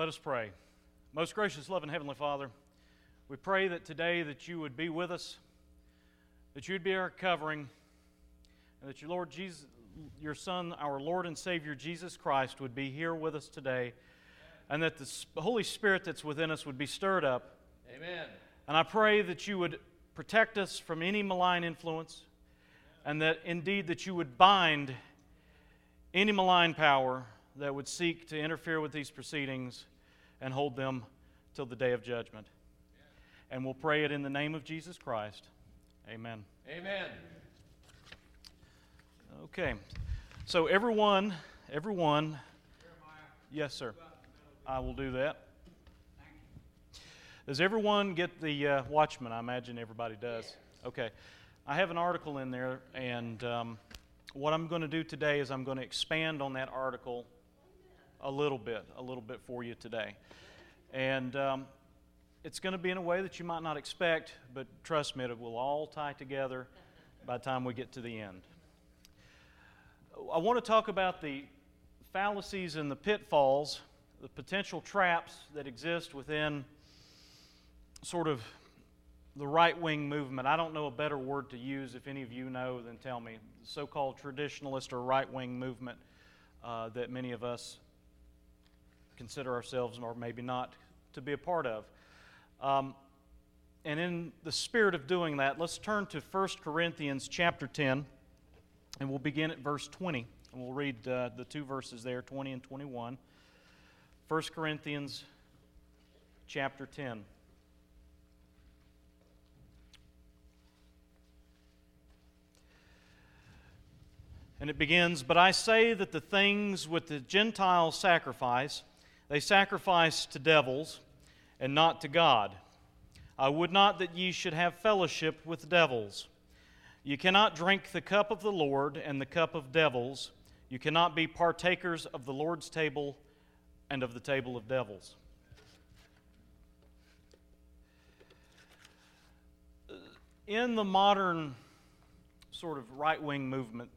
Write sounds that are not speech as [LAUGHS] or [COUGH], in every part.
Let us pray. Most gracious, loving Heavenly Father, we pray that today that you would be with us, that you'd be our covering, and that your Lord Jesus, your Son, our Lord and Savior Jesus Christ, would be here with us today, and that the Holy Spirit that's within us would be stirred up. Amen. And I pray that you would protect us from any malign influence, and that indeed that you would bind any malign power that would seek to interfere with these proceedings and hold them till the day of judgment. And we'll pray it in the name of Jesus Christ. Amen. Amen. Okay. So everyone, everyone, yes, sir. I will do that. Does everyone get the uh, Watchman? I imagine everybody does. Okay. I have an article in there, and um, what I'm going to do today is I'm going to expand on that article a little bit, a little bit for you today. And um, it's going to be in a way that you might not expect, but trust me, it will all tie together by the time we get to the end. I want to talk about the fallacies and the pitfalls, the potential traps that exist within sort of the right wing movement. I don't know a better word to use. If any of you know, then tell me. The so called traditionalist or right wing movement uh, that many of us consider ourselves, or maybe not, to be a part of. Um, and in the spirit of doing that, let's turn to 1 Corinthians chapter 10, and we'll begin at verse 20. And we'll read uh, the two verses there, 20 and 21. 1 Corinthians chapter 10. And it begins, But I say that the things with the Gentiles sacrifice, they sacrifice to devils and not to God. I would not that ye should have fellowship with devils. You cannot drink the cup of the Lord and the cup of devils. You cannot be partakers of the Lord's table and of the table of devils. In the modern sort of right wing movement,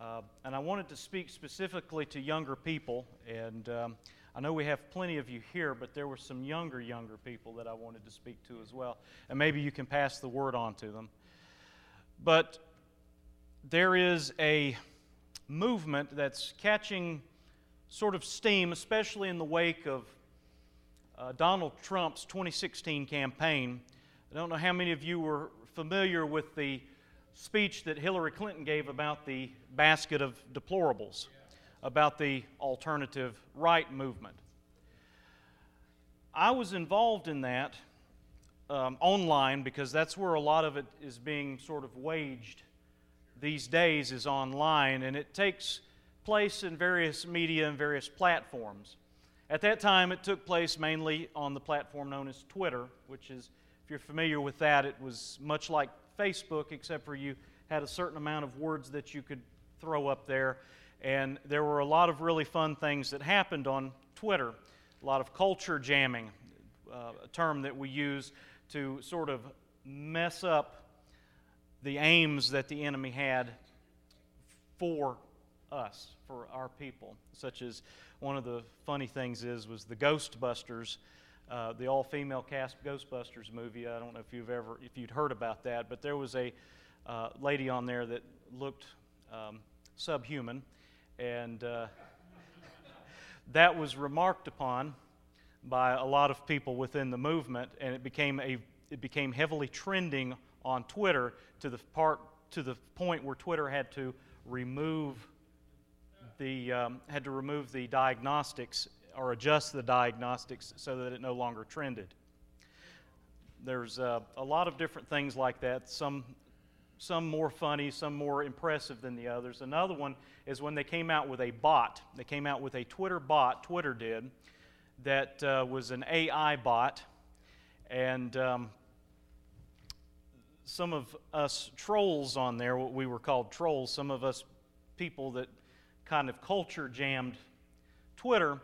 uh, and I wanted to speak specifically to younger people, and um, I know we have plenty of you here, but there were some younger, younger people that I wanted to speak to as well. And maybe you can pass the word on to them. But there is a movement that's catching sort of steam, especially in the wake of uh, Donald Trump's 2016 campaign. I don't know how many of you were familiar with the speech that Hillary Clinton gave about the basket of deplorables about the alternative right movement. I was involved in that um, online because that's where a lot of it is being sort of waged these days is online and it takes place in various media and various platforms. At that time, it took place mainly on the platform known as Twitter, which is, if you're familiar with that, it was much like Facebook, except for you had a certain amount of words that you could throw up there. And there were a lot of really fun things that happened on Twitter. A lot of culture jamming, uh, a term that we use to sort of mess up the aims that the enemy had for us, for our people. Such as one of the funny things is was the Ghostbusters, uh, the all-female cast Ghostbusters movie. I don't know if you've ever if you'd heard about that, but there was a uh, lady on there that looked um, subhuman and uh, that was remarked upon by a lot of people within the movement, and it became, a, it became heavily trending on Twitter to the, part, to the point where Twitter had to remove the, um, had to remove the diagnostics or adjust the diagnostics so that it no longer trended. There's uh, a lot of different things like that. Some some more funny, some more impressive than the others. Another one is when they came out with a bot. They came out with a Twitter bot, Twitter did, that uh, was an AI bot. And um, some of us trolls on there, what we were called trolls, some of us people that kind of culture jammed Twitter,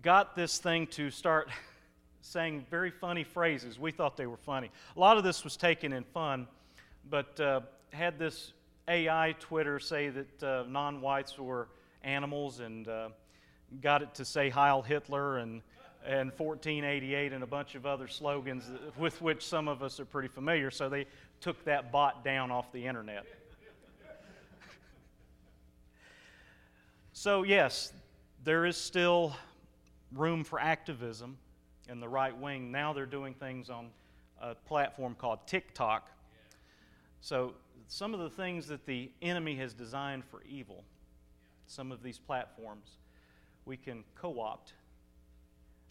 got this thing to start [LAUGHS] saying very funny phrases. We thought they were funny. A lot of this was taken in fun but uh, had this AI Twitter say that uh, non whites were animals and uh, got it to say Heil Hitler and, and 1488 and a bunch of other slogans with which some of us are pretty familiar, so they took that bot down off the internet. so, yes, there is still room for activism in the right wing. Now they're doing things on a platform called TikTok. So, some of the things that the enemy has designed for evil, some of these platforms, we can co opt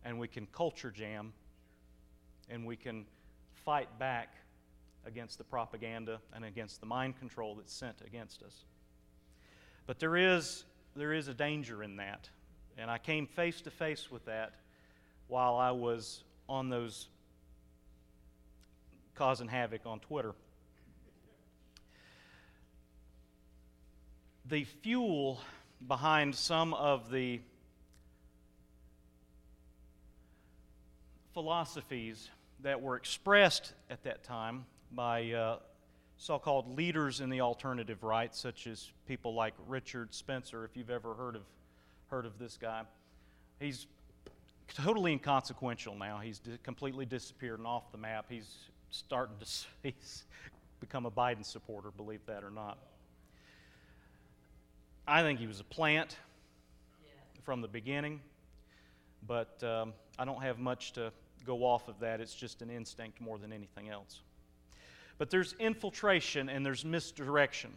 and we can culture jam and we can fight back against the propaganda and against the mind control that's sent against us. But there is, there is a danger in that. And I came face to face with that while I was on those causing havoc on Twitter. The fuel behind some of the philosophies that were expressed at that time by uh, so called leaders in the alternative right, such as people like Richard Spencer, if you've ever heard of, heard of this guy. He's totally inconsequential now. He's di- completely disappeared and off the map. He's starting to [LAUGHS] he's become a Biden supporter, believe that or not. I think he was a plant from the beginning, but um, I don't have much to go off of that. It's just an instinct more than anything else. But there's infiltration and there's misdirection.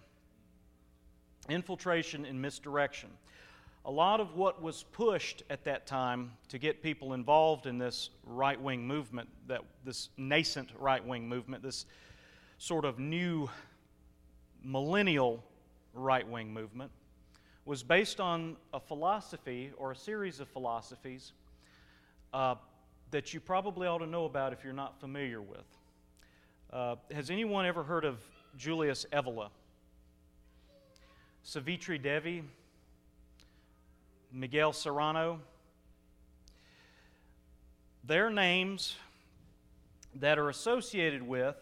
Infiltration and misdirection. A lot of what was pushed at that time to get people involved in this right wing movement, that this nascent right wing movement, this sort of new millennial right wing movement, was based on a philosophy or a series of philosophies uh, that you probably ought to know about if you're not familiar with. Uh, has anyone ever heard of Julius Evola? Savitri Devi? Miguel Serrano? They're names that are associated with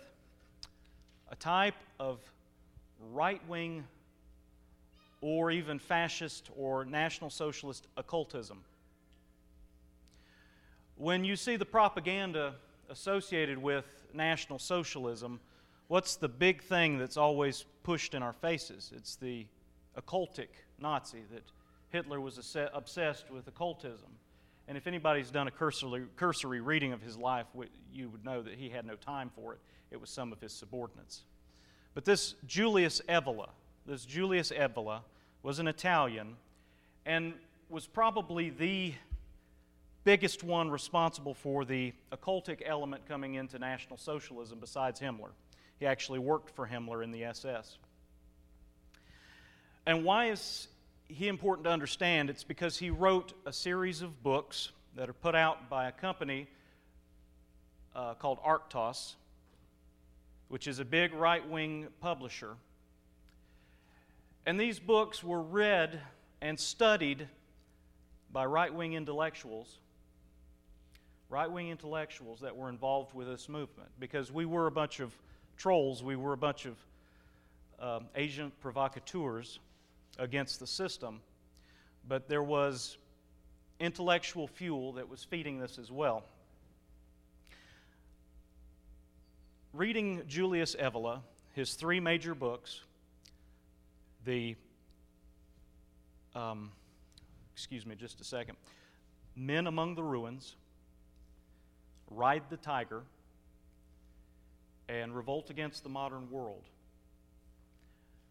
a type of right wing or even fascist or National Socialist occultism. When you see the propaganda associated with National Socialism, what's the big thing that's always pushed in our faces? It's the occultic Nazi, that Hitler was obsessed with occultism. And if anybody's done a cursory, cursory reading of his life, you would know that he had no time for it. It was some of his subordinates. But this Julius Evola, this Julius Evola, was an Italian and was probably the biggest one responsible for the occultic element coming into National Socialism besides Himmler. He actually worked for Himmler in the SS. And why is he important to understand? It's because he wrote a series of books that are put out by a company uh, called Arktos, which is a big right wing publisher. And these books were read and studied by right wing intellectuals right wing intellectuals that were involved with this movement because we were a bunch of trolls, we were a bunch of uh, agent provocateurs against the system, but there was intellectual fuel that was feeding this as well. Reading Julius Evola, his three major books, the, um, excuse me just a second, Men Among the Ruins, Ride the Tiger, and Revolt Against the Modern World.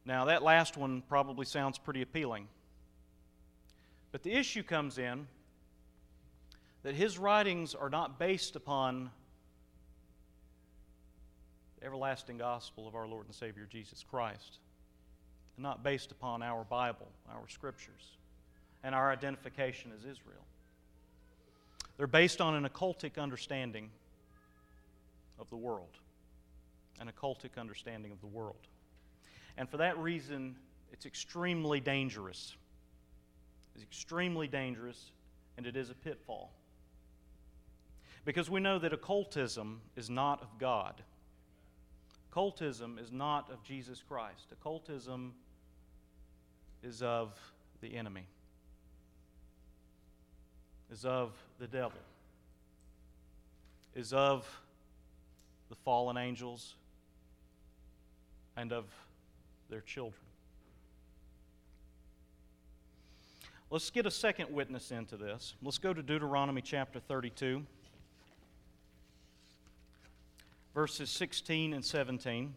Now, that last one probably sounds pretty appealing. But the issue comes in that his writings are not based upon the everlasting gospel of our Lord and Savior Jesus Christ. They're not based upon our Bible, our scriptures, and our identification as Israel. They're based on an occultic understanding of the world, an occultic understanding of the world. And for that reason, it's extremely dangerous. It's extremely dangerous, and it is a pitfall. Because we know that occultism is not of God. Occultism is not of Jesus Christ. Occultism is of the enemy. is of the devil, is of the fallen angels, and of their children. Let's get a second witness into this. Let's go to Deuteronomy chapter 32, verses 16 and 17.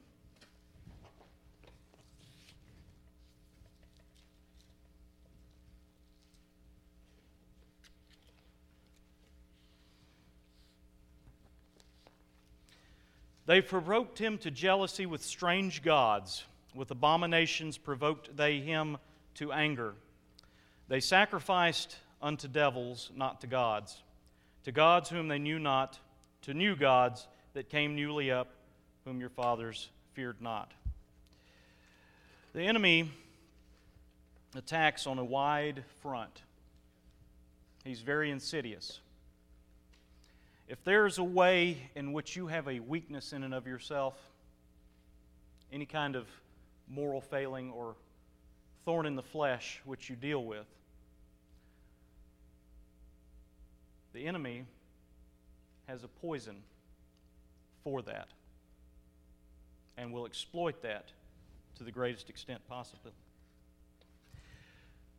They provoked him to jealousy with strange gods. With abominations provoked they him to anger. They sacrificed unto devils, not to gods, to gods whom they knew not, to new gods that came newly up, whom your fathers feared not. The enemy attacks on a wide front. He's very insidious. If there's a way in which you have a weakness in and of yourself, any kind of moral failing or thorn in the flesh which you deal with, the enemy has a poison for that and will exploit that to the greatest extent possible.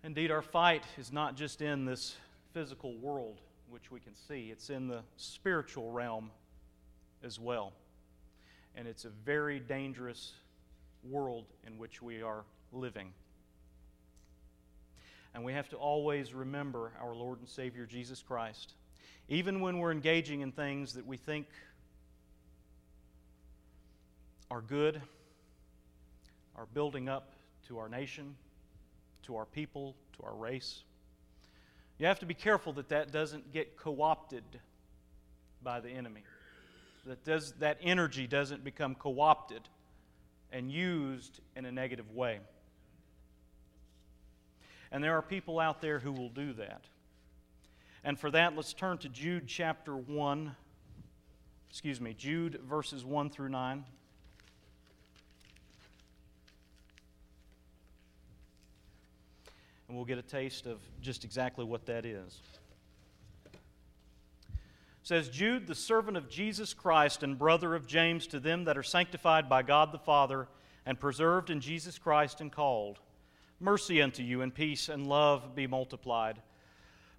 Indeed, our fight is not just in this physical world which we can see, it's in the spiritual realm as well. And it's a very dangerous world in which we are living. And we have to always remember our Lord and Savior Jesus Christ, even when we're engaging in things that we think are good, are building up to our nation, to our people, to our race. You have to be careful that that doesn't get co opted by the enemy, that does, that energy doesn't become co opted and used in a negative way. And there are people out there who will do that. And for that, let's turn to Jude chapter 1. Excuse me, Jude verses 1 through 9. And we'll get a taste of just exactly what that is. It says Jude, the servant of Jesus Christ and brother of James, to them that are sanctified by God the Father and preserved in Jesus Christ and called. Mercy unto you, and peace and love be multiplied.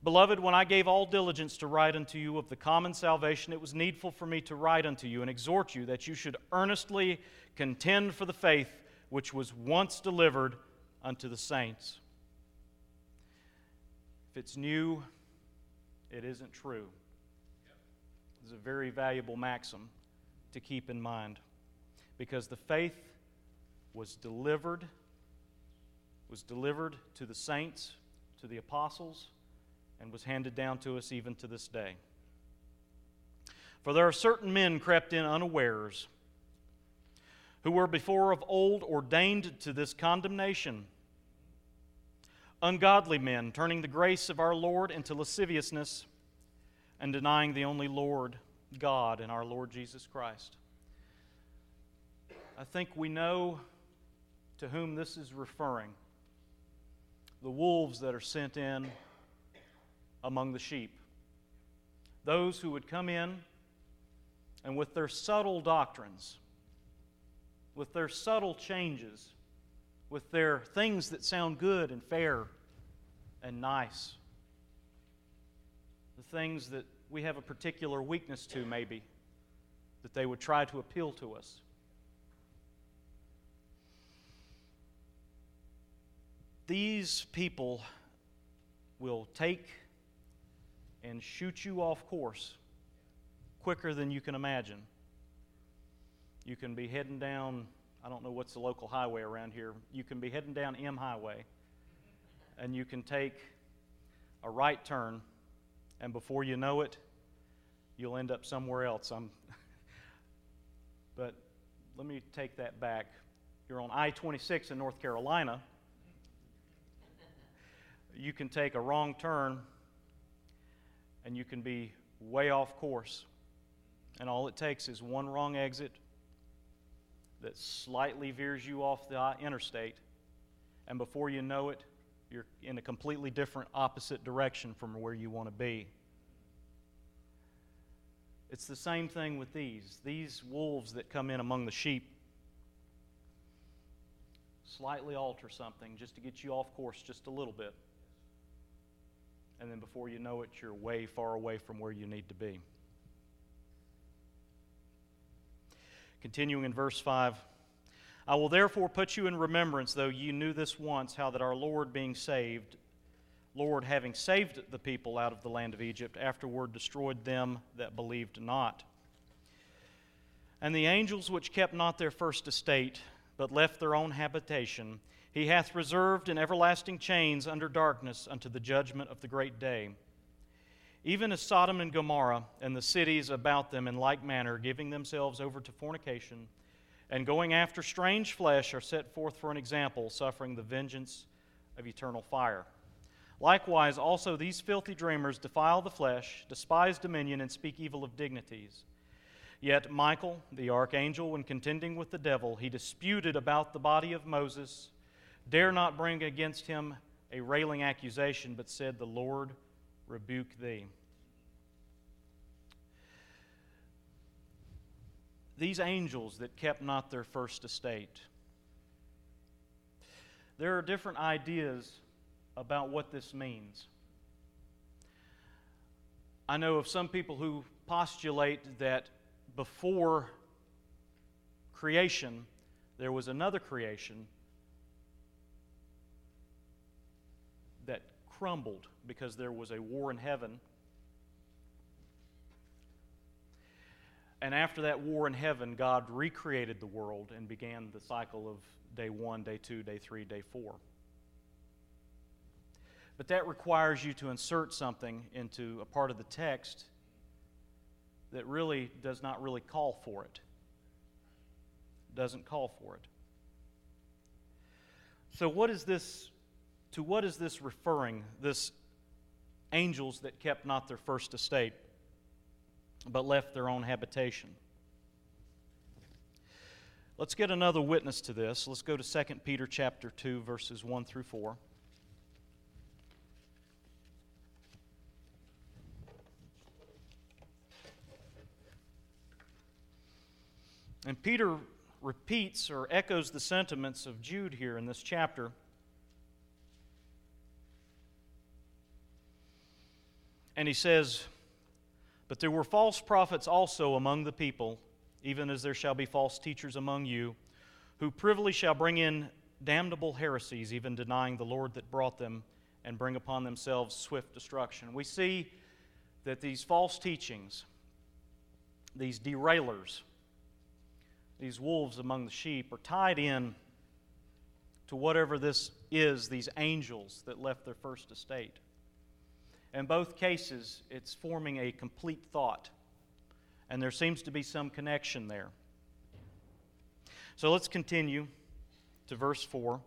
Beloved, when I gave all diligence to write unto you of the common salvation, it was needful for me to write unto you and exhort you that you should earnestly contend for the faith which was once delivered unto the saints. If it's new, it isn't true. It's a very valuable maxim to keep in mind because the faith was delivered was delivered to the saints, to the apostles, and was handed down to us even to this day. For there are certain men crept in unawares who were before of old ordained to this condemnation ungodly men, turning the grace of our Lord into lasciviousness and denying the only Lord God and our Lord Jesus Christ. I think we know to whom this is referring the wolves that are sent in among the sheep. Those who would come in and with their subtle doctrines, with their subtle changes, with their things that sound good and fair and nice, the things that we have a particular weakness to, maybe, that they would try to appeal to us. These people will take and shoot you off course quicker than you can imagine. You can be heading down, I don't know what's the local highway around here. You can be heading down M Highway and you can take a right turn, and before you know it, you'll end up somewhere else. I'm [LAUGHS] but let me take that back. You're on I 26 in North Carolina you can take a wrong turn and you can be way off course. And all it takes is one wrong exit that slightly veers you off the interstate. And before you know it, You're in a completely different, opposite direction from where you want to be. It's the same thing with these. These wolves that come in among the sheep slightly alter something just to get you off course just a little bit. And then before you know it, you're way far away from where you need to be. Continuing in verse 5 I will therefore put you in remembrance, though you knew this once, how that our Lord, being saved, Lord, having saved the people out of the land of Egypt, afterward destroyed them that believed not. And the angels which kept not their first estate, but left their own habitation, he hath reserved in everlasting chains under darkness unto the judgment of the great day. Even as Sodom and Gomorrah and the cities about them in like manner, giving themselves over to fornication and going after strange flesh, are set forth for an example, suffering the vengeance of eternal fire. Likewise, also these filthy dreamers defile the flesh, despise dominion, and speak evil of dignities. Yet Michael, the archangel, when contending with the devil, he disputed about the body of Moses, dare not bring against him a railing accusation, but said, The Lord rebuke thee. These angels that kept not their first estate. There are different ideas about what this means. I know of some people who postulate that before creation, there was another creation that crumbled because there was a war in heaven. And after that war in heaven, God recreated the world and began the cycle of day one, day two, day three, day four. But that requires you to insert something into a part of the text that really does not really call for it. Doesn't call for it. So, what is this? To what is this referring? This angels that kept not their first estate, but left their own habitation. Let's get another witness to this. Let's go to 2 Peter chapter 2 verses 1 through 4. And Peter repeats or echoes the sentiments of Jude here in this chapter. And he says, But there were false prophets also among the people, even as there shall be false teachers among you, who privily shall bring in damnable heresies, even denying the Lord that brought them, and bring upon themselves swift destruction. We see that these false teachings, these derailers, these wolves among the sheep are tied in to whatever this is, these angels that left their first estate. In both cases, it's forming a complete thought, and there seems to be some connection there. So let's continue to verse 4.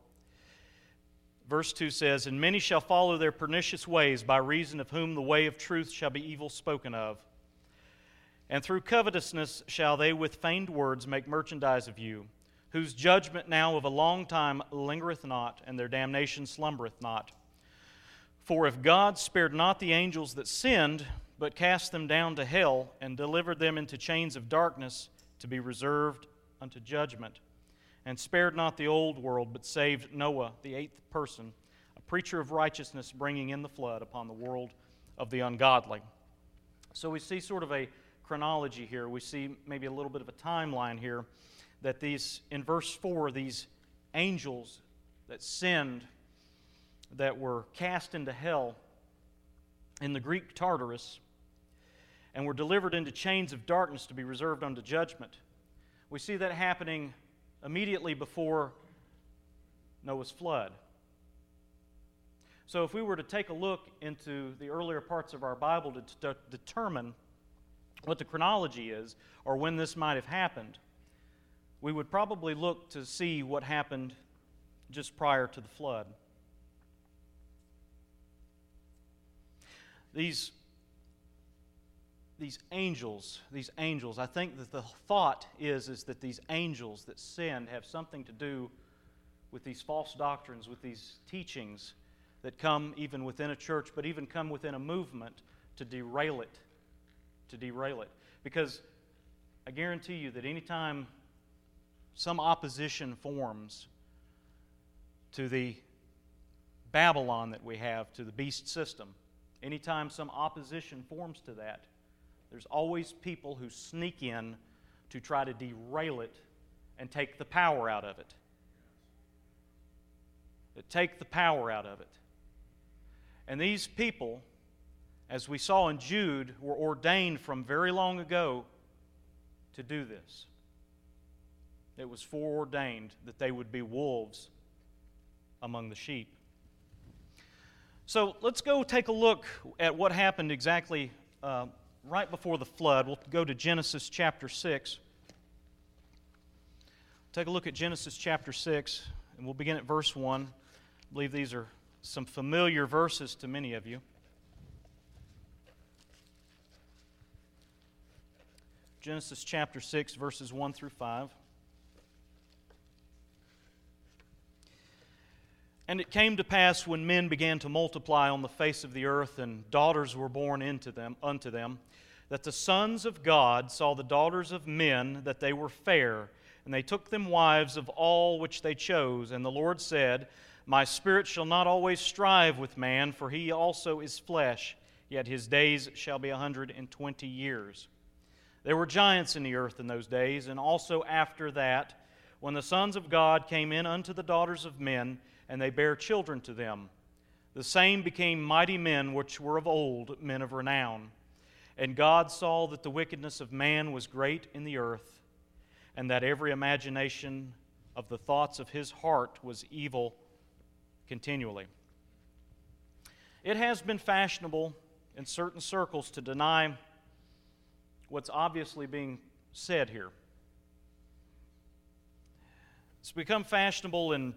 Verse 2 says, And many shall follow their pernicious ways, by reason of whom the way of truth shall be evil spoken of. And through covetousness shall they with feigned words make merchandise of you, whose judgment now of a long time lingereth not, and their damnation slumbereth not. For if God spared not the angels that sinned, but cast them down to hell, and delivered them into chains of darkness to be reserved unto judgment, and spared not the old world, but saved Noah, the eighth person, a preacher of righteousness, bringing in the flood upon the world of the ungodly. So we see sort of a chronology here. We see maybe a little bit of a timeline here that these, in verse 4, these angels that sinned, that were cast into hell in the Greek Tartarus, and were delivered into chains of darkness to be reserved unto judgment. We see that happening immediately before Noah's flood. So, if we were to take a look into the earlier parts of our Bible to, to determine what the chronology is or when this might have happened, we would probably look to see what happened just prior to the flood. These, these angels, these angels, I think that the thought is, is that these angels that sinned have something to do with these false doctrines, with these teachings that come even within a church, but even come within a movement to derail it. To derail it. Because I guarantee you that anytime some opposition forms to the Babylon that we have, to the beast system, anytime some opposition forms to that, there's always people who sneak in to try to derail it and take the power out of it. That take the power out of it. And these people, as we saw in Jude, were ordained from very long ago to do this. It was foreordained that they would be wolves among the sheep. So let's go take a look at what happened exactly uh, right before the flood. We'll go to Genesis chapter 6. Take a look at Genesis chapter 6, and we'll begin at verse 1. I believe these are some familiar verses to many of you. Genesis chapter 6, verses 1 through 5. And it came to pass when men began to multiply on the face of the earth, and daughters were born into them, unto them, that the sons of God saw the daughters of men that they were fair, and they took them wives of all which they chose. And the Lord said, My spirit shall not always strive with man, for he also is flesh, yet his days shall be a hundred and twenty years. There were giants in the earth in those days, and also after that, when the sons of God came in unto the daughters of men, and they bare children to them. The same became mighty men which were of old, men of renown. And God saw that the wickedness of man was great in the earth, and that every imagination of the thoughts of his heart was evil continually. It has been fashionable in certain circles to deny what's obviously being said here. It's become fashionable in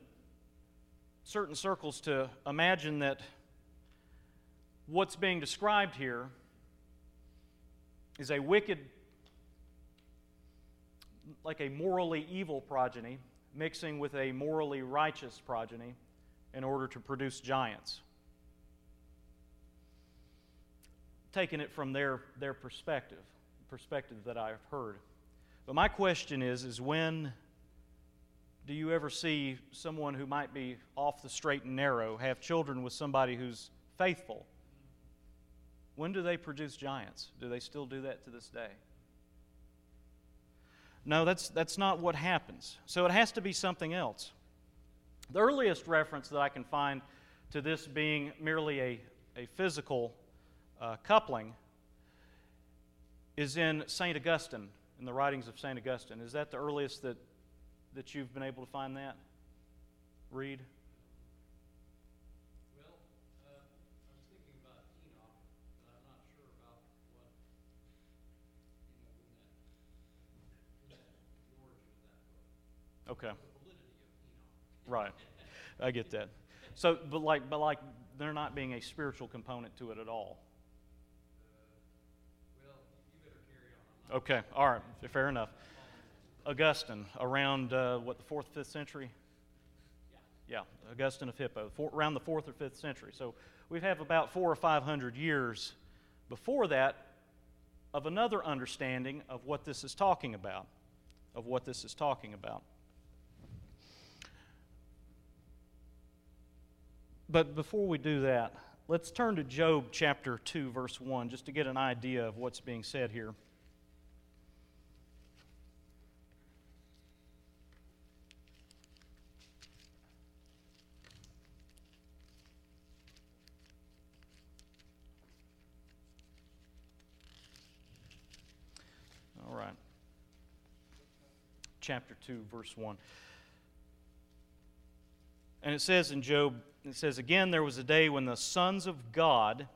certain circles to imagine that what's being described here is a wicked, like a morally evil progeny, mixing with a morally righteous progeny in order to produce giants. Taking it from their, their perspective, perspective that I've heard. But my question is, is when do you ever see someone who might be off the straight and narrow have children with somebody who's faithful? When do they produce giants? Do they still do that to this day? No, that's, that's not what happens. So it has to be something else. The earliest reference that I can find to this being merely a, a physical uh, coupling is in St. Augustine, in the writings of St. Augustine. Is that the earliest that that you've been able to find that? Read. Well, uh, I was thinking about Enoch, but I'm not sure about what, you know, in that, in that, the origin of that book. Okay. The validity of Enoch. Right. I get that. So, but like, but like, there not being a spiritual component to it at all. Well, you better carry on. Okay. All right. Fair enough. Augustine, around uh, what the fourth, fifth century. Yeah, Augustine of Hippo, four, around the fourth or fifth century. So we have about four or five hundred years before that of another understanding of what this is talking about. Of what this is talking about. But before we do that, let's turn to Job chapter 2, verse 1, just to get an idea of what's being said here. All right. Chapter 2, verse 1. And it says in Job, it says, Again, there was a day when the sons of God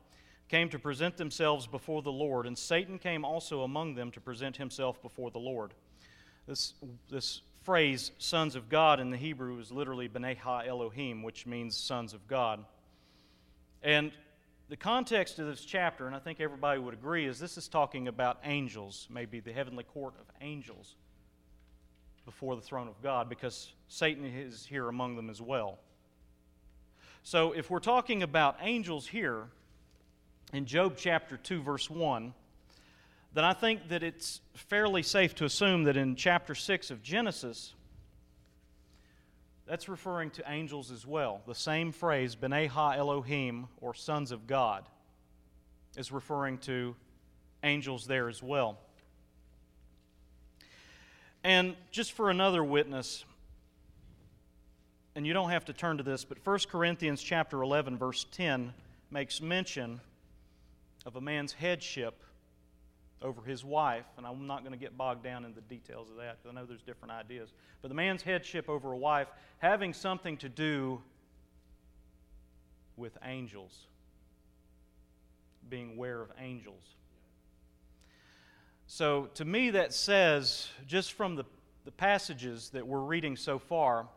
came to present themselves before the Lord, and Satan came also among them to present himself before the Lord. This, this phrase, sons of God, in the Hebrew is literally Ha Elohim, which means sons of God. And the context of this chapter, and I think everybody would agree, is this is talking about angels, maybe the heavenly court of angels before the throne of God, because Satan is here among them as well. So, if we're talking about angels here in Job chapter 2, verse 1, then I think that it's fairly safe to assume that in chapter 6 of Genesis, that's referring to angels as well. The same phrase, B'nai Ha Elohim, or sons of God, is referring to angels there as well. And just for another witness, and you don't have to turn to this, but 1 Corinthians chapter 11 verse 10 makes mention of a man's headship over his wife, and I'm not going to get bogged down in the details of that because I know there's different ideas. But the man's headship over a wife having something to do with angels, being aware of angels. So to me, that says, just from the, the passages that we're reading so far,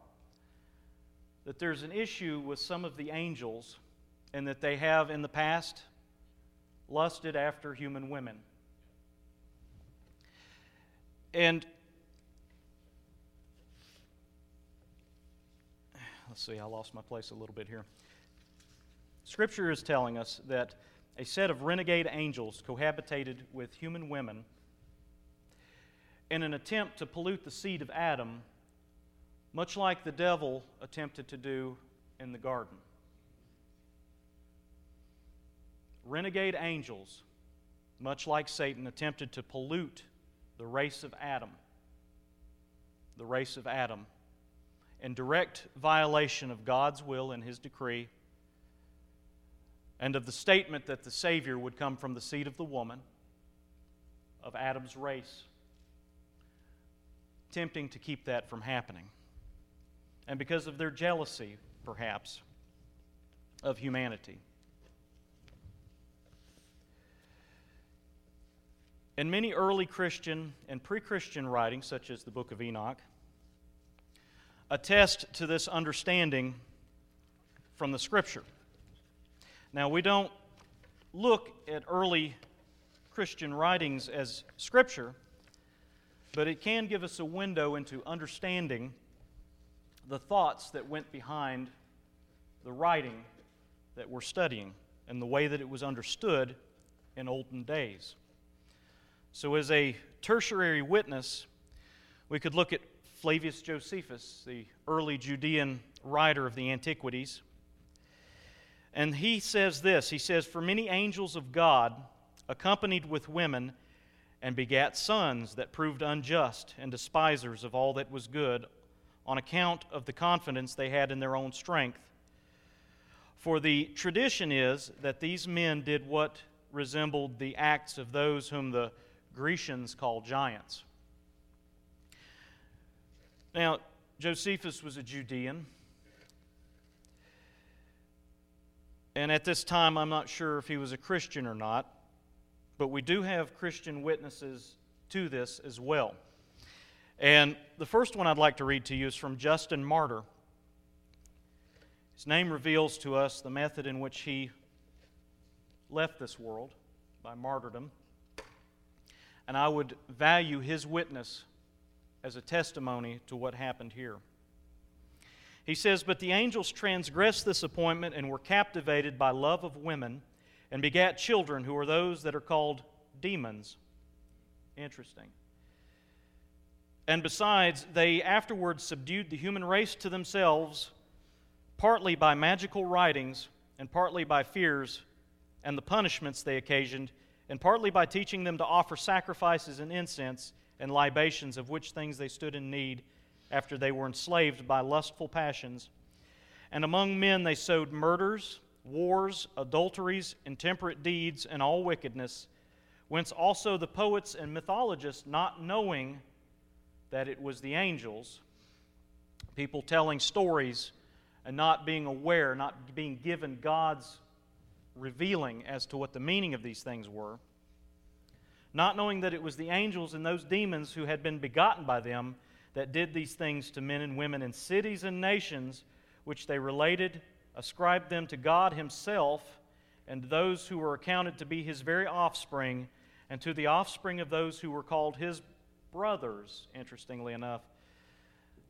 that there's an issue with some of the angels and that they have in the past lusted after human women. And let's see, I lost my place a little bit here. Scripture is telling us that a set of renegade angels cohabitated with human women in an attempt to pollute the seed of Adam, much like the devil attempted to do in the garden. Renegade angels, much like Satan, attempted to pollute the race of Adam, the race of Adam, in direct violation of God's will and his decree, and of the statement that the Savior would come from the seed of the woman, of Adam's race, tempting to keep that from happening. And because of their jealousy, perhaps, of humanity. In many early Christian and pre Christian writings, such as the Book of Enoch, attest to this understanding from the Scripture. Now, we don't look at early Christian writings as Scripture, but it can give us a window into understanding the thoughts that went behind the writing that we're studying and the way that it was understood in olden days. So, as a tertiary witness, we could look at Flavius Josephus, the early Judean writer of the Antiquities. And he says this He says, For many angels of God accompanied with women and begat sons that proved unjust and despisers of all that was good on account of the confidence they had in their own strength. For the tradition is that these men did what resembled the acts of those whom the Grecians call giants. Now, Josephus was a Judean. And at this time, I'm not sure if he was a Christian or not, but we do have Christian witnesses to this as well. And the first one I'd like to read to you is from Justin Martyr. His name reveals to us the method in which he left this world by martyrdom and I would value his witness as a testimony to what happened here. He says, But the angels transgressed this appointment and were captivated by love of women and begat children who are those that are called demons. Interesting. And besides, they afterwards subdued the human race to themselves, partly by magical writings and partly by fears and the punishments they occasioned and partly by teaching them to offer sacrifices and incense and libations, of which things they stood in need after they were enslaved by lustful passions. And among men they sowed murders, wars, adulteries, intemperate deeds, and all wickedness, whence also the poets and mythologists, not knowing that it was the angels, people telling stories and not being aware, not being given God's revealing as to what the meaning of these things were, not knowing that it was the angels and those demons who had been begotten by them that did these things to men and women in cities and nations, which they related, ascribed them to God Himself and those who were accounted to be His very offspring, and to the offspring of those who were called His brothers, interestingly enough,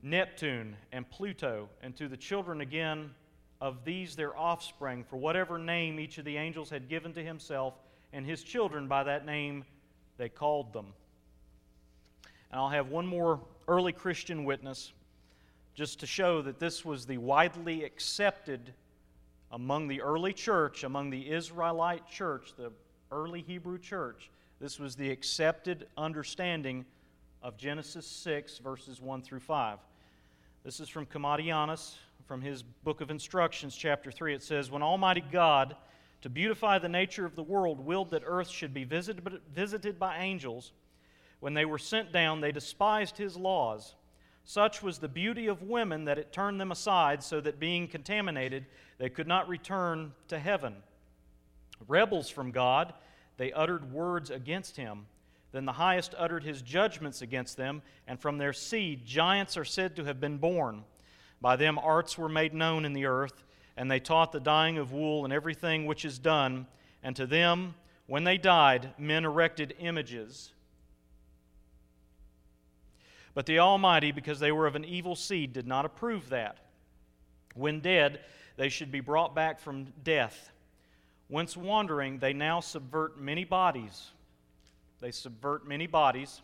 Neptune and Pluto, and to the children again of these their offspring, for whatever name each of the angels had given to himself, and his children by that name they called them. And I'll have one more early Christian witness just to show that this was the widely accepted among the early church, among the Israelite church, the early Hebrew church. This was the accepted understanding of Genesis 6, verses 1 through 5. This is from Commodianus, from his book of instructions, chapter 3. It says, When Almighty God, to beautify the nature of the world, willed that earth should be visited, visited by angels, when they were sent down, they despised his laws. Such was the beauty of women that it turned them aside, so that being contaminated, they could not return to heaven. Rebels from God, they uttered words against him. Then the highest uttered his judgments against them, and from their seed giants are said to have been born. By them arts were made known in the earth, and they taught the dyeing of wool and everything which is done. And to them, when they died, men erected images. But the Almighty, because they were of an evil seed, did not approve that. When dead, they should be brought back from death. Whence wandering, they now subvert many bodies. They subvert many bodies.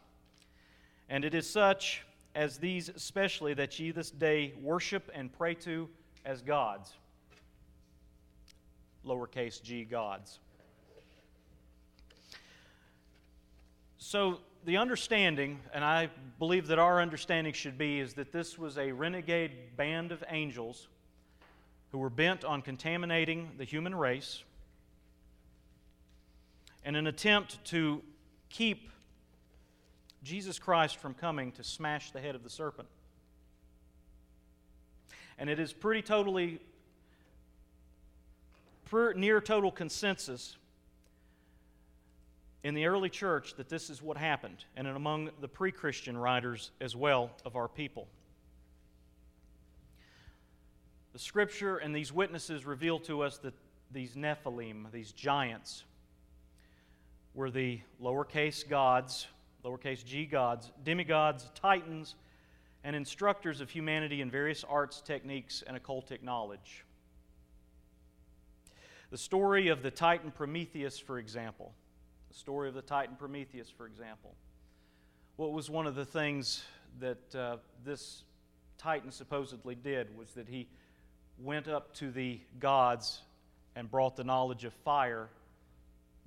And it is such as these especially that ye this day worship and pray to as gods. Lowercase g gods. So the understanding, and I believe that our understanding should be, is that this was a renegade band of angels who were bent on contaminating the human race in an attempt to keep Jesus Christ from coming to smash the head of the serpent. And it is pretty totally, near total consensus in the early church that this is what happened, and among the pre Christian writers as well of our people. The scripture and these witnesses reveal to us that these Nephilim, these giants, were the lowercase gods, lowercase g gods, demigods, titans, and instructors of humanity in various arts, techniques, and occultic knowledge. The story of the Titan Prometheus, for example, the story of the Titan Prometheus, for example. What was one of the things that uh, this Titan supposedly did was that he went up to the gods and brought the knowledge of fire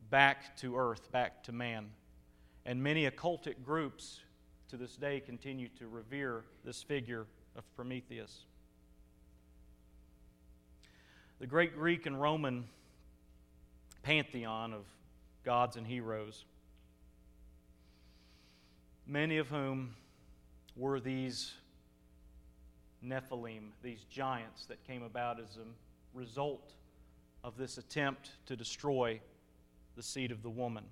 back to earth, back to man. And many occultic groups to this day continue to revere this figure of Prometheus. The great Greek and Roman pantheon of gods and heroes, many of whom were these Nephilim, these giants that came about as a result of this attempt to destroy the seed of the woman.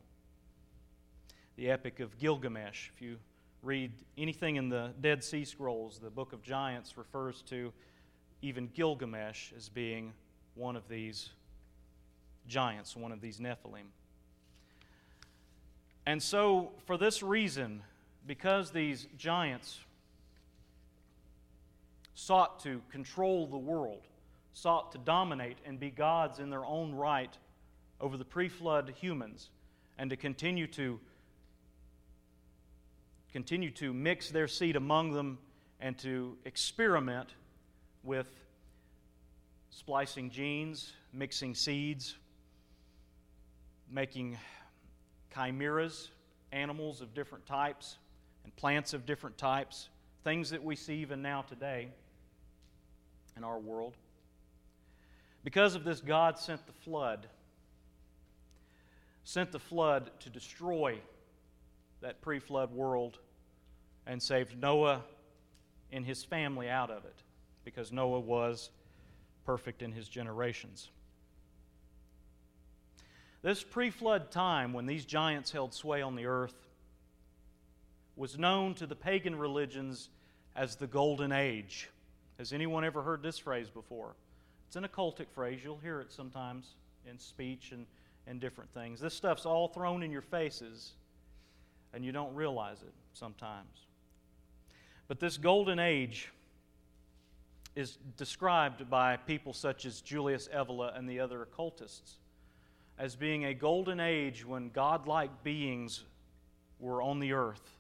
The Epic of Gilgamesh, if you read anything in the Dead Sea Scrolls, the Book of Giants refers to even Gilgamesh as being one of these giants, one of these Nephilim. And so, for this reason, because these giants sought to control the world, sought to dominate and be gods in their own right over the pre flood humans, and to continue to continue to mix their seed among them and to experiment with splicing genes, mixing seeds, making chimeras, animals of different types, and plants of different types, things that we see even now today in our world. Because of this, God sent the flood. Sent the flood to destroy that pre flood world and saved Noah and his family out of it because Noah was perfect in his generations. This pre flood time, when these giants held sway on the earth, was known to the pagan religions as the Golden Age. Has anyone ever heard this phrase before? It's an occultic phrase. You'll hear it sometimes in speech and, and different things. This stuff's all thrown in your faces, and you don't realize it sometimes. But this Golden Age is described by people such as Julius Evola and the other occultists as being a golden age when godlike beings were on the earth.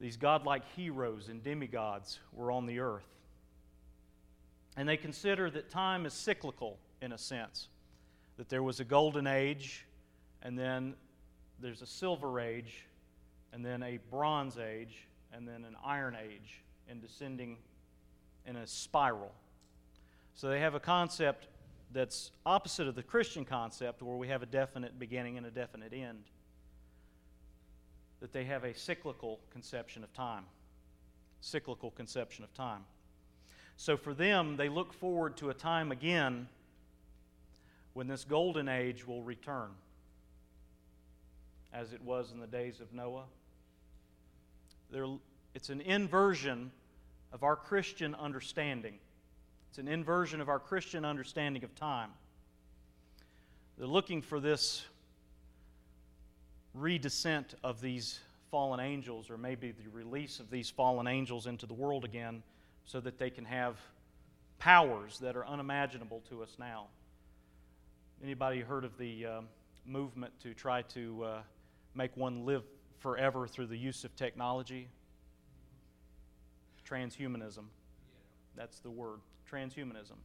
These godlike heroes and demigods were on the earth. And they consider that time is cyclical in a sense, that there was a golden age, and then there's a silver age, and then a bronze age, and then an iron age, and descending in a spiral. So they have a concept that's opposite of the Christian concept where we have a definite beginning and a definite end. That they have a cyclical conception of time. Cyclical conception of time. So for them, they look forward to a time again when this golden age will return, as it was in the days of Noah. They're, it's an inversion of our Christian understanding. It's an inversion of our Christian understanding of time. They're looking for this redescent of these fallen angels, or maybe the release of these fallen angels into the world again, so that they can have powers that are unimaginable to us now. Anybody heard of the uh, movement to try to uh, make one live forever through the use of technology? Transhumanism. That's the word. Transhumanism.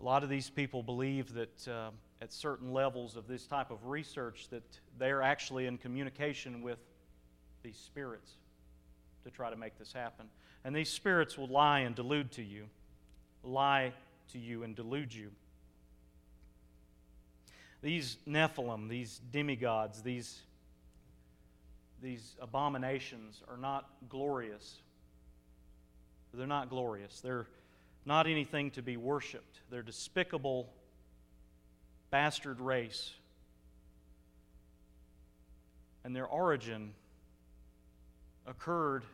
A lot of these people believe that uh, at certain levels of this type of research that they're actually in communication with these spirits to try to make this happen. And these spirits will lie and delude to you, lie to you and delude you. These Nephilim, these demigods, these, these abominations are not glorious. They're not glorious. They're not anything to be worshiped. They're despicable, bastard race. And their origin occurred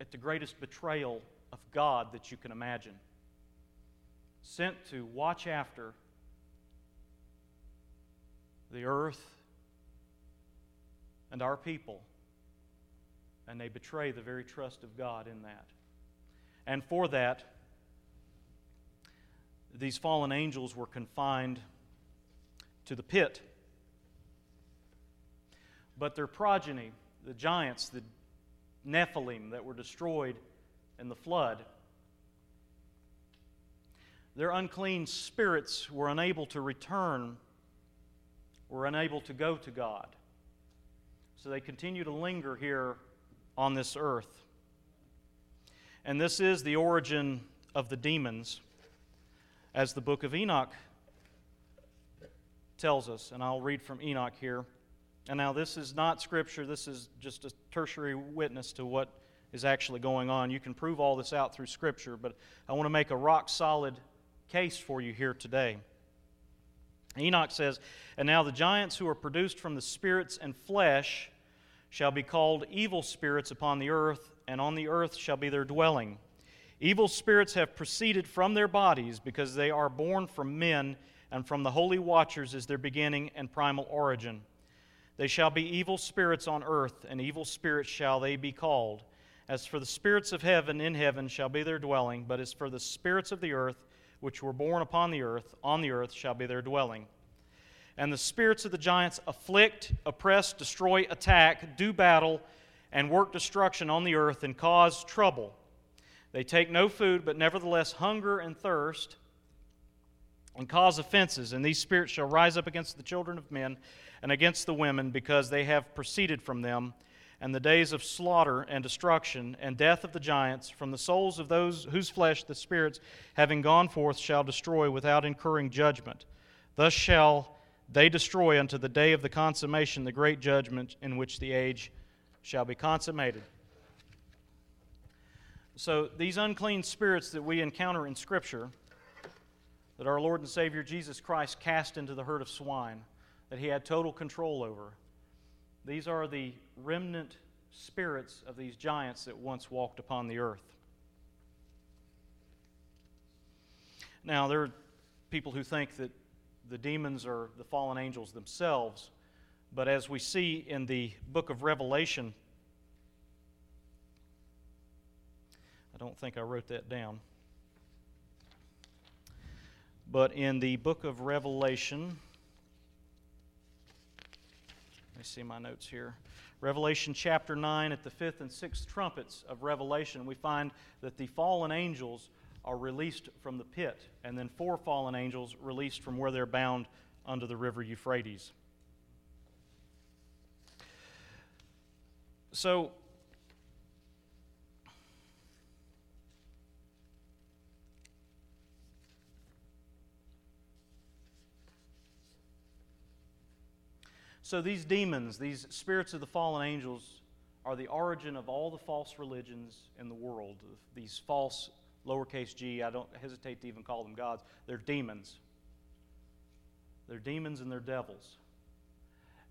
at the greatest betrayal of God that you can imagine. Sent to watch after the earth and our people, and they betray the very trust of God in that. And for that, these fallen angels were confined to the pit. But their progeny, the giants, the Nephilim that were destroyed in the flood. Their unclean spirits were unable to return, were unable to go to God. So they continue to linger here on this earth. And this is the origin of the demons, as the book of Enoch tells us. And I'll read from Enoch here. And now, this is not scripture, this is just a tertiary witness to what is actually going on. You can prove all this out through scripture, but I want to make a rock solid case for you here today. Enoch says, And now the giants who are produced from the spirits and flesh shall be called evil spirits upon the earth, and on the earth shall be their dwelling. Evil spirits have proceeded from their bodies because they are born from men, and from the holy watchers is their beginning and primal origin. They shall be evil spirits on earth, and evil spirits shall they be called. As for the spirits of heaven, in heaven shall be their dwelling, but as for the spirits of the earth, which were born upon the earth, on the earth shall be their dwelling. And the spirits of the giants afflict, oppress, destroy, attack, do battle, and work destruction on the earth, and cause trouble. They take no food, but nevertheless hunger and thirst, and cause offenses. And these spirits shall rise up against the children of men and against the women, because they have proceeded from them, and the days of slaughter and destruction and death of the giants, from the souls of those whose flesh the spirits, having gone forth, shall destroy without incurring judgment. Thus shall they destroy unto the day of the consummation the great judgment in which the age shall be consummated. So, these unclean spirits that we encounter in Scripture, that our Lord and Savior Jesus Christ cast into the herd of swine, that he had total control over. These are the remnant spirits of these giants that once walked upon the earth. Now, there are people who think that the demons are the fallen angels themselves, but as we see in the book of Revelation, I don't think I wrote that down. But in the book of Revelation, let me see my notes here. Revelation chapter 9, at the fifth and sixth trumpets of Revelation, we find that the fallen angels are released from the pit, and then four fallen angels released from where they're bound under the river Euphrates. So, So, these demons, these spirits of the fallen angels, are the origin of all the false religions in the world. These false, lowercase g, I don't hesitate to even call them gods, they're demons. They're demons and they're devils.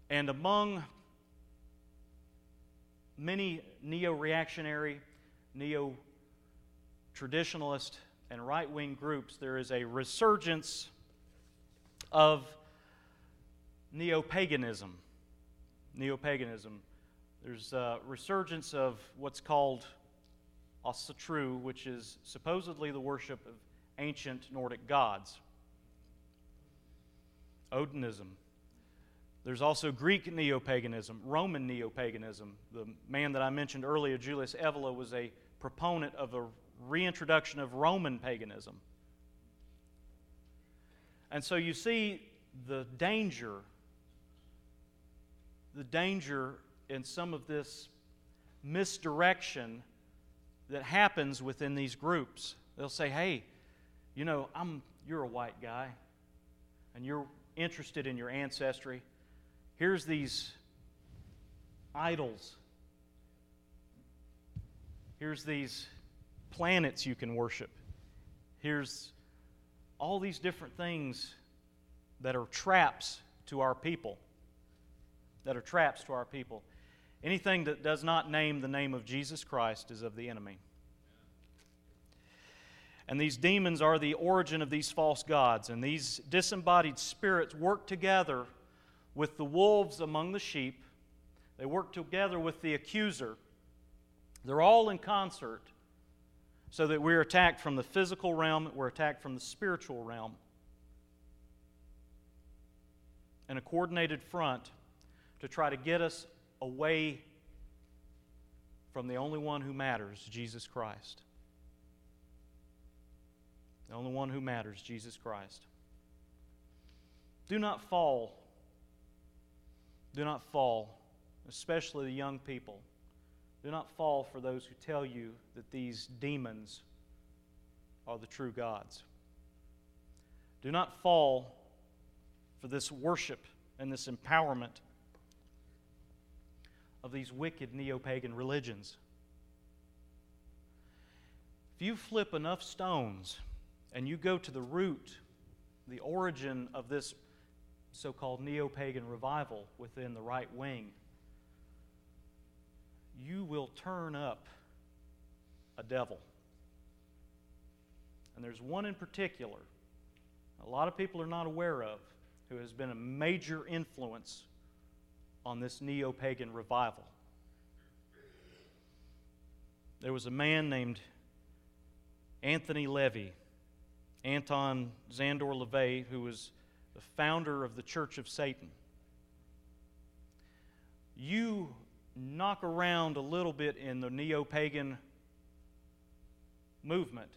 And among many neo reactionary, neo traditionalist, and right wing groups, there is a resurgence of neo paganism. Neo paganism. There's a resurgence of what's called Asatru, which is supposedly the worship of ancient Nordic gods. Odinism. There's also Greek neo paganism, Roman neo paganism. The man that I mentioned earlier, Julius Evola, was a proponent of a reintroduction of Roman paganism. And so you see the danger the danger in some of this misdirection that happens within these groups. They'll say, "Hey, you know, I'm you're a white guy and you're interested in your ancestry. Here's these idols. Here's these planets you can worship. Here's all these different things that are traps to our people that are traps to our people. Anything that does not name the name of Jesus Christ is of the enemy. And these demons are the origin of these false gods. And these disembodied spirits work together with the wolves among the sheep, they work together with the accuser. They're all in concert so that we're attacked from the physical realm, we're attacked from the spiritual realm. In a coordinated front to try to get us away from the only one who matters, Jesus Christ. The only one who matters, Jesus Christ. Do not fall. Do not fall, especially the young people. Do not fall for those who tell you that these demons are the true gods. Do not fall for this worship and this empowerment of these wicked neo pagan religions. If you flip enough stones and you go to the root, the origin of this so called neo pagan revival within the right wing, you will turn up a devil. And there's one in particular, a lot of people are not aware of, who has been a major influence on this neo pagan revival. There was a man named Anthony Levy, Anton Szandor LaVey, who was the founder of the Church of Satan. You knock around a little bit in the neo pagan movement,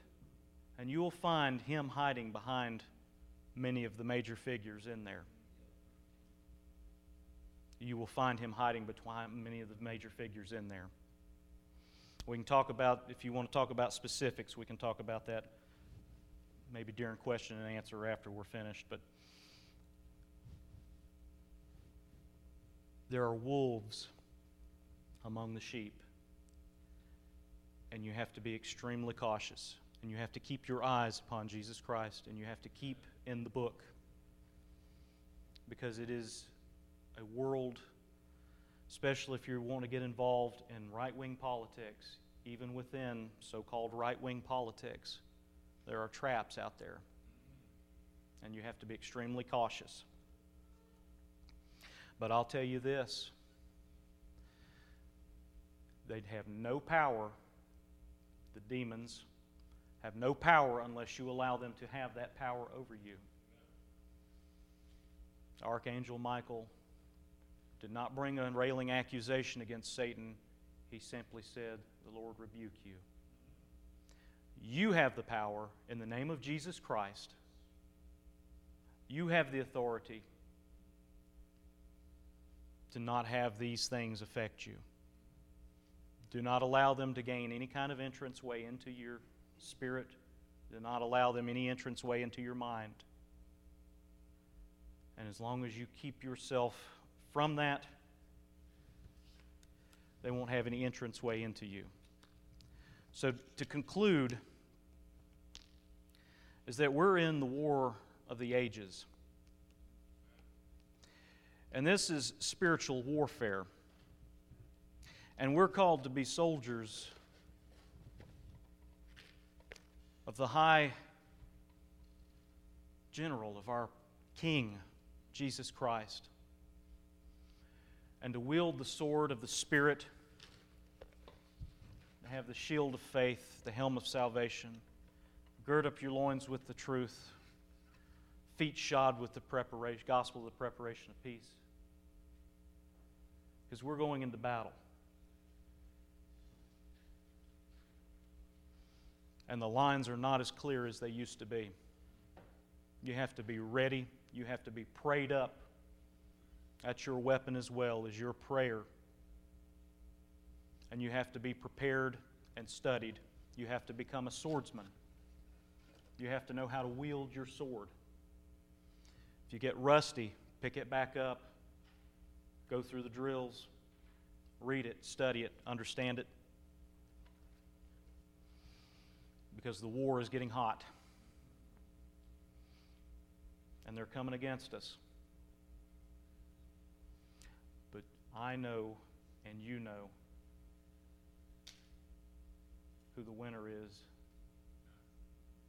and you will find him hiding behind many of the major figures in there you will find him hiding between many of the major figures in there. We can talk about, if you want to talk about specifics, we can talk about that maybe during question and answer after we're finished. But there are wolves among the sheep, and you have to be extremely cautious. And you have to keep your eyes upon Jesus Christ, and you have to keep in the book because it is a world, especially if you want to get involved in right wing politics, even within so called right wing politics, there are traps out there. And you have to be extremely cautious. But I'll tell you this they'd have no power, the demons have no power unless you allow them to have that power over you. Archangel Michael did not bring a railing accusation against Satan. He simply said, The Lord rebuke you. You have the power in the name of Jesus Christ. You have the authority to not have these things affect you. Do not allow them to gain any kind of entrance way into your spirit. Do not allow them any entrance way into your mind. And as long as you keep yourself from that, they won't have any entrance way into you. So, to conclude, is that we're in the war of the ages. And this is spiritual warfare. And we're called to be soldiers of the high general of our King, Jesus Christ, and to wield the sword of the Spirit, to have the shield of faith, the helm of salvation, gird up your loins with the truth, feet shod with the preparation, gospel of the preparation of peace. Because we're going into battle. and the lines are not as clear as they used to be. You have to be ready, you have to be prayed up. That's your weapon as well, is your prayer. And you have to be prepared and studied. You have to become a swordsman. You have to know how to wield your sword. If you get rusty, pick it back up, go through the drills, read it, study it, understand it, because the war is getting hot. And they're coming against us. But I know, and you know, who the winner is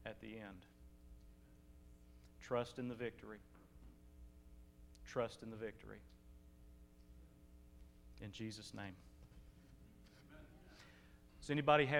at the end. Trust in the victory. Trust in the victory. In Jesus' name. Does anybody have